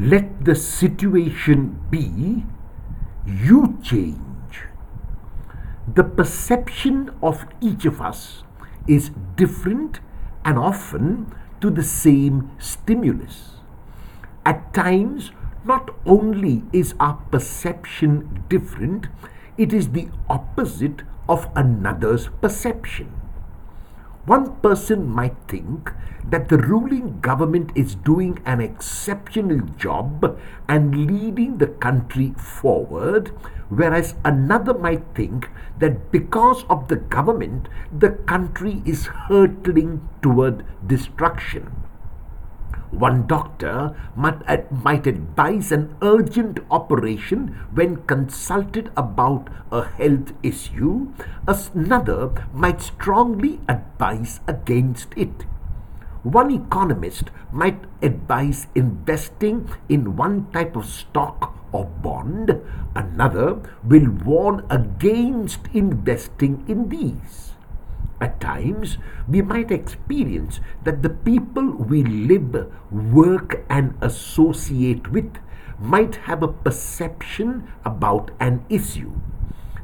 Let the situation be, you change. The perception of each of us is different and often to the same stimulus. At times, not only is our perception different, it is the opposite of another's perception. One person might think that the ruling government is doing an exceptional job and leading the country forward, whereas another might think that because of the government, the country is hurtling toward destruction. One doctor might, might advise an urgent operation when consulted about a health issue. Another might strongly advise against it. One economist might advise investing in one type of stock or bond. Another will warn against investing in these. At times, we might experience that the people we live, work, and associate with might have a perception about an issue.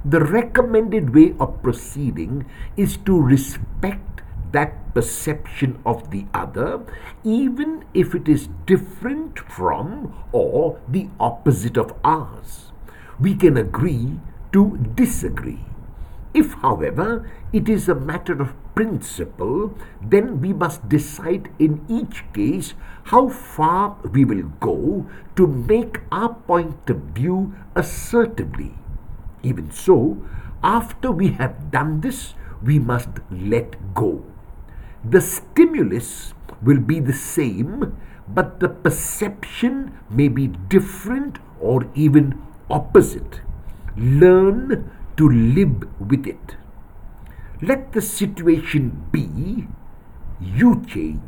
The recommended way of proceeding is to respect that perception of the other, even if it is different from or the opposite of ours. We can agree to disagree. If, however, it is a matter of principle, then we must decide in each case how far we will go to make our point of view assertively. Even so, after we have done this, we must let go. The stimulus will be the same, but the perception may be different or even opposite. Learn to live with it. Let the situation be, you change.